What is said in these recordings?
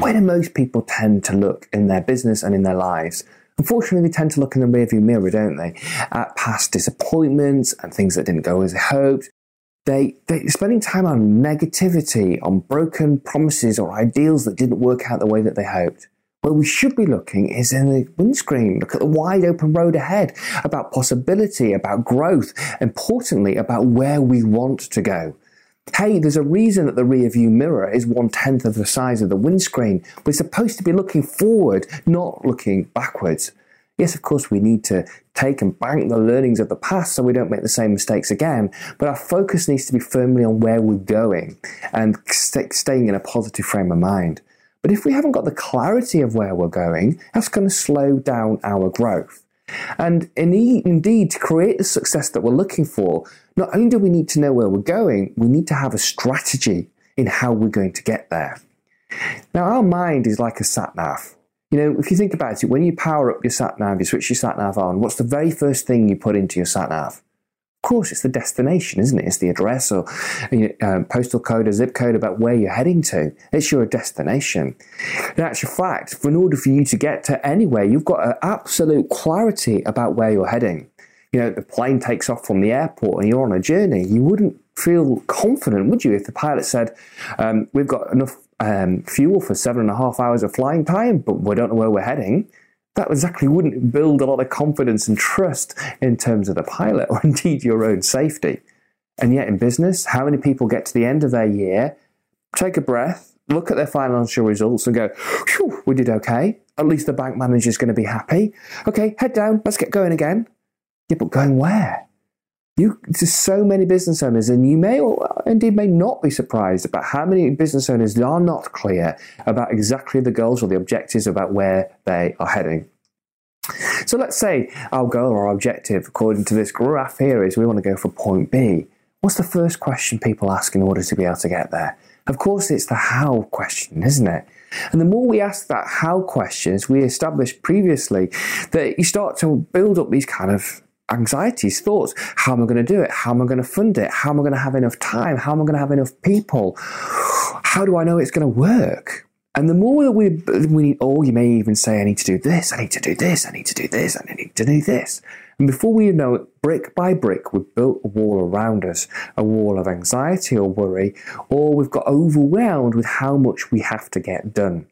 where do most people tend to look in their business and in their lives? Unfortunately, they tend to look in the rearview mirror, don't they? At past disappointments and things that didn't go as they hoped. They, they're spending time on negativity, on broken promises or ideals that didn't work out the way that they hoped. Where we should be looking is in the windscreen. Look at the wide open road ahead, about possibility, about growth, importantly, about where we want to go. Hey, there's a reason that the rear view mirror is one tenth of the size of the windscreen. We're supposed to be looking forward, not looking backwards. Yes, of course, we need to take and bank the learnings of the past so we don't make the same mistakes again, but our focus needs to be firmly on where we're going and st- staying in a positive frame of mind. But if we haven't got the clarity of where we're going, that's going to slow down our growth. And indeed, to create the success that we're looking for, not only do we need to know where we're going, we need to have a strategy in how we're going to get there. Now, our mind is like a sat nav. You know, if you think about it, when you power up your sat nav, you switch your sat nav on, what's the very first thing you put into your sat nav? Of course, it's the destination, isn't it? It's the address or you know, um, postal code or zip code about where you're heading to. It's your destination. In actual fact, in order for you to get to anywhere, you've got an absolute clarity about where you're heading. You know, the plane takes off from the airport and you're on a journey. You wouldn't feel confident, would you, if the pilot said, um, "We've got enough um, fuel for seven and a half hours of flying time, but we don't know where we're heading." That exactly wouldn't build a lot of confidence and trust in terms of the pilot or indeed your own safety. And yet, in business, how many people get to the end of their year, take a breath, look at their financial results, and go, we did okay. At least the bank manager is going to be happy. Okay, head down, let's get going again. Yeah, but going where? You, there's so many business owners, and you may or indeed may not be surprised about how many business owners are not clear about exactly the goals or the objectives about where they are heading. So let's say our goal or our objective, according to this graph here, is we want to go for point B. What's the first question people ask in order to be able to get there? Of course, it's the how question, isn't it? And the more we ask that how questions, we established previously that you start to build up these kind of anxieties, thoughts. How am I going to do it? How am I going to fund it? How am I going to have enough time? How am I going to have enough people? How do I know it's going to work? And the more that we, we, or you may even say, I need to do this, I need to do this, I need to do this, I need to do this. And before we know it, brick by brick, we've built a wall around us, a wall of anxiety or worry, or we've got overwhelmed with how much we have to get done.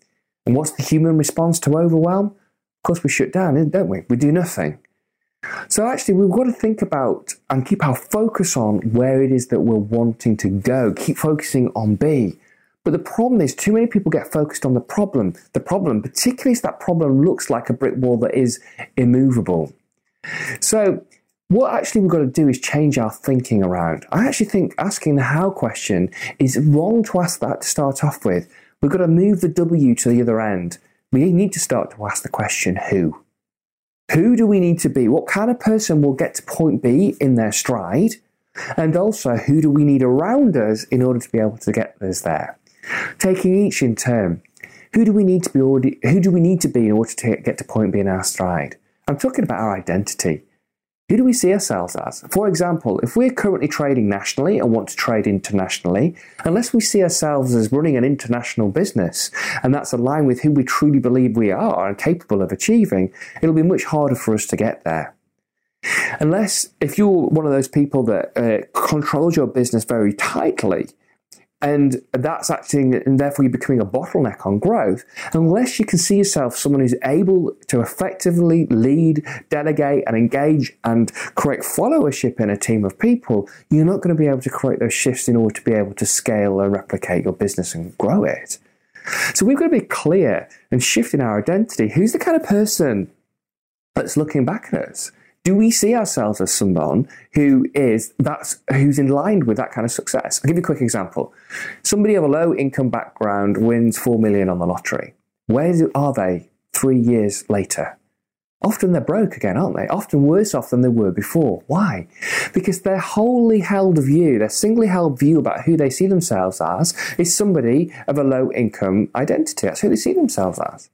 And what's the human response to overwhelm? Of course, we shut down, don't we? We do nothing. So actually, we've got to think about and keep our focus on where it is that we're wanting to go. Keep focusing on B. But the problem is, too many people get focused on the problem. The problem, particularly if that problem looks like a brick wall that is immovable. So, what actually we've got to do is change our thinking around. I actually think asking the how question is wrong to ask that to start off with. We've got to move the W to the other end. We need to start to ask the question who. Who do we need to be? What kind of person will get to point B in their stride? And also, who do we need around us in order to be able to get us there? Taking each in turn, who do we need to be? Who do we need to be in order to get to point B in our stride? I'm talking about our identity. Who do we see ourselves as? For example, if we're currently trading nationally and want to trade internationally, unless we see ourselves as running an international business and that's aligned with who we truly believe we are and capable of achieving, it'll be much harder for us to get there. Unless, if you're one of those people that uh, controls your business very tightly, and that's acting and therefore you're becoming a bottleneck on growth unless you can see yourself someone who's able to effectively lead delegate and engage and create followership in a team of people you're not going to be able to create those shifts in order to be able to scale and replicate your business and grow it. So we've got to be clear and shift in our identity. Who's the kind of person that's looking back at us do we see ourselves as someone who is that's who's in line with that kind of success? I'll give you a quick example. Somebody of a low income background wins four million on the lottery. Where are they three years later? Often they're broke again, aren't they? Often worse off than they were before. Why? Because their wholly held view, their singly held view about who they see themselves as, is somebody of a low income identity. That's who they see themselves as.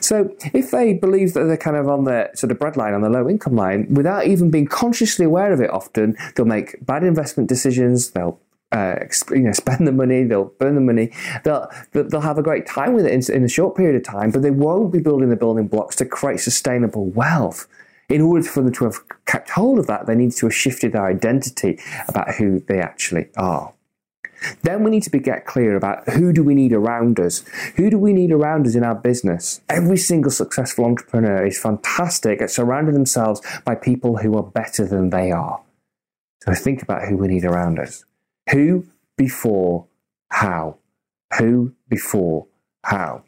So if they believe that they're kind of on the sort of breadline, on the low income line, without even being consciously aware of it often, they'll make bad investment decisions, they'll uh, you know, spend the money, they'll burn the money, they'll, they'll have a great time with it in, in a short period of time, but they won't be building the building blocks to create sustainable wealth. In order for them to have kept hold of that, they need to have shifted their identity about who they actually are. Then we need to be, get clear about who do we need around us? Who do we need around us in our business? Every single successful entrepreneur is fantastic at surrounding themselves by people who are better than they are. So think about who we need around us. Who before how? Who before how?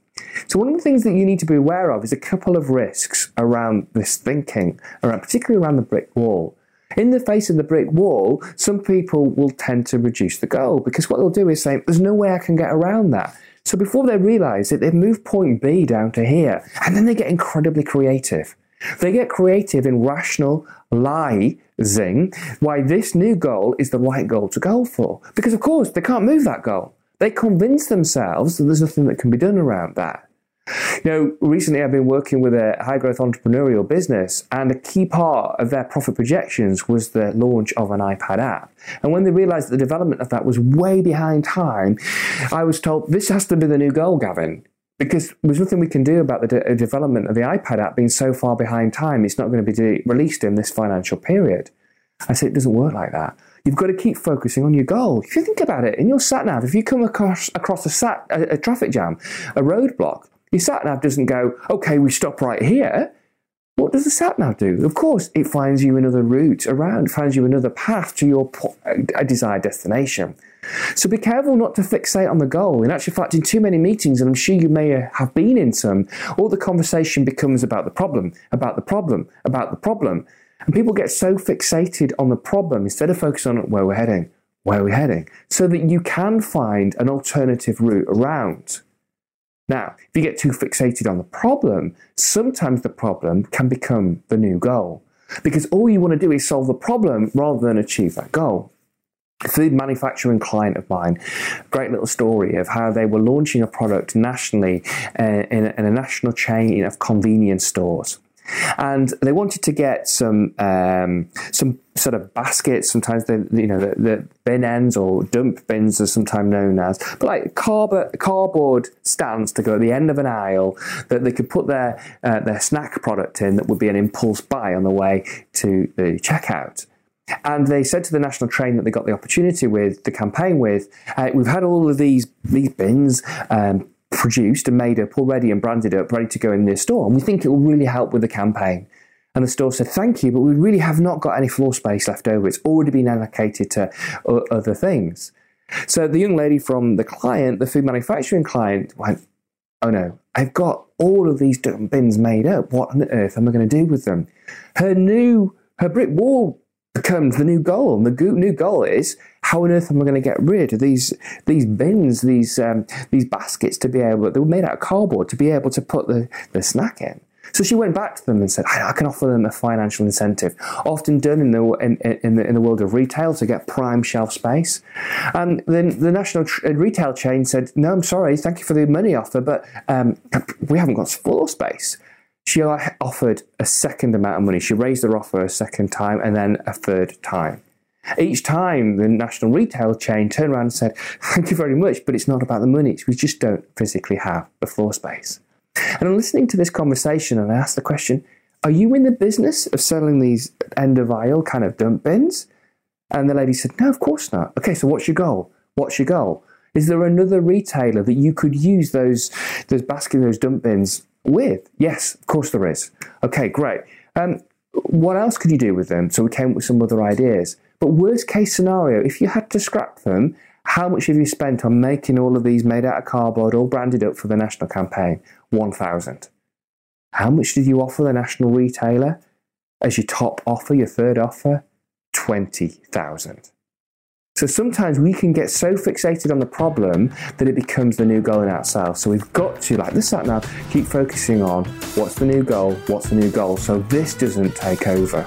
So one of the things that you need to be aware of is a couple of risks around this thinking, around particularly around the brick wall. In the face of the brick wall, some people will tend to reduce the goal because what they'll do is say, there's no way I can get around that. So before they realize it, they move point B down to here, and then they get incredibly creative. They get creative in rationalizing why this new goal is the right goal to go for. Because of course, they can't move that goal. They convince themselves that there's nothing that can be done around that. You know, recently I've been working with a high growth entrepreneurial business, and a key part of their profit projections was the launch of an iPad app. And when they realized that the development of that was way behind time, I was told this has to be the new goal, Gavin. Because there's nothing we can do about the de- uh, development of the iPad app being so far behind time. It's not going to be de- released in this financial period. I said, it doesn't work like that. You've got to keep focusing on your goal. If you think about it, in your sat nav, if you come across across a, sat, a, a traffic jam, a roadblock, your sat nav doesn't go, okay, we stop right here. What does the sat nav do? Of course, it finds you another route around, finds you another path to your desired destination. So be careful not to fixate on the goal. In actual fact, in too many meetings, and I'm sure you may have been in some, all the conversation becomes about the problem, about the problem, about the problem. And people get so fixated on the problem instead of focusing on where we're heading, where we're heading, so that you can find an alternative route around. Now, if you get too fixated on the problem, sometimes the problem can become the new goal because all you want to do is solve the problem rather than achieve that goal. Food manufacturing client of mine, great little story of how they were launching a product nationally uh, in a national chain of convenience stores and they wanted to get some um, some sort of baskets. Sometimes they, you know, the, the, bin ends or dump bins are sometimes known as, but like cardboard, cardboard stands to go at the end of an aisle that they could put their uh, their snack product in. That would be an impulse buy on the way to the checkout. And they said to the national train that they got the opportunity with the campaign with, uh, we've had all of these these bins. Um, produced and made up already and branded up, ready to go in the store. And we think it will really help with the campaign. And the store said, Thank you, but we really have not got any floor space left over. It's already been allocated to other things. So the young lady from the client, the food manufacturing client, went, Oh no, I've got all of these bins made up. What on earth am I going to do with them? Her new, her brick wall becomes the new goal. And the new goal is how on earth am I going to get rid of these these bins, these um, these baskets to be able they were made out of cardboard to be able to put the, the snack in. So she went back to them and said, I, can offer them a financial incentive, often done in the, in, in, the, in the world of retail to get prime shelf space. And then the national tr- uh, retail chain said, No, I'm sorry, thank you for the money offer, but um, we haven't got floor space she offered a second amount of money. She raised her offer a second time and then a third time. Each time, the national retail chain turned around and said, Thank you very much, but it's not about the money. We just don't physically have the floor space. And I'm listening to this conversation and I asked the question Are you in the business of selling these end of aisle kind of dump bins? And the lady said, No, of course not. Okay, so what's your goal? What's your goal? Is there another retailer that you could use those, those basket, those dump bins with? Yes, of course there is. Okay, great. Um, what else could you do with them? So we came up with some other ideas. But worst case scenario, if you had to scrap them, how much have you spent on making all of these made out of cardboard, all branded up for the national campaign? 1,000. How much did you offer the national retailer as your top offer, your third offer? 20,000. So sometimes we can get so fixated on the problem that it becomes the new goal in ourselves. So we've got to, like the sat nav, keep focusing on what's the new goal, what's the new goal, so this doesn't take over.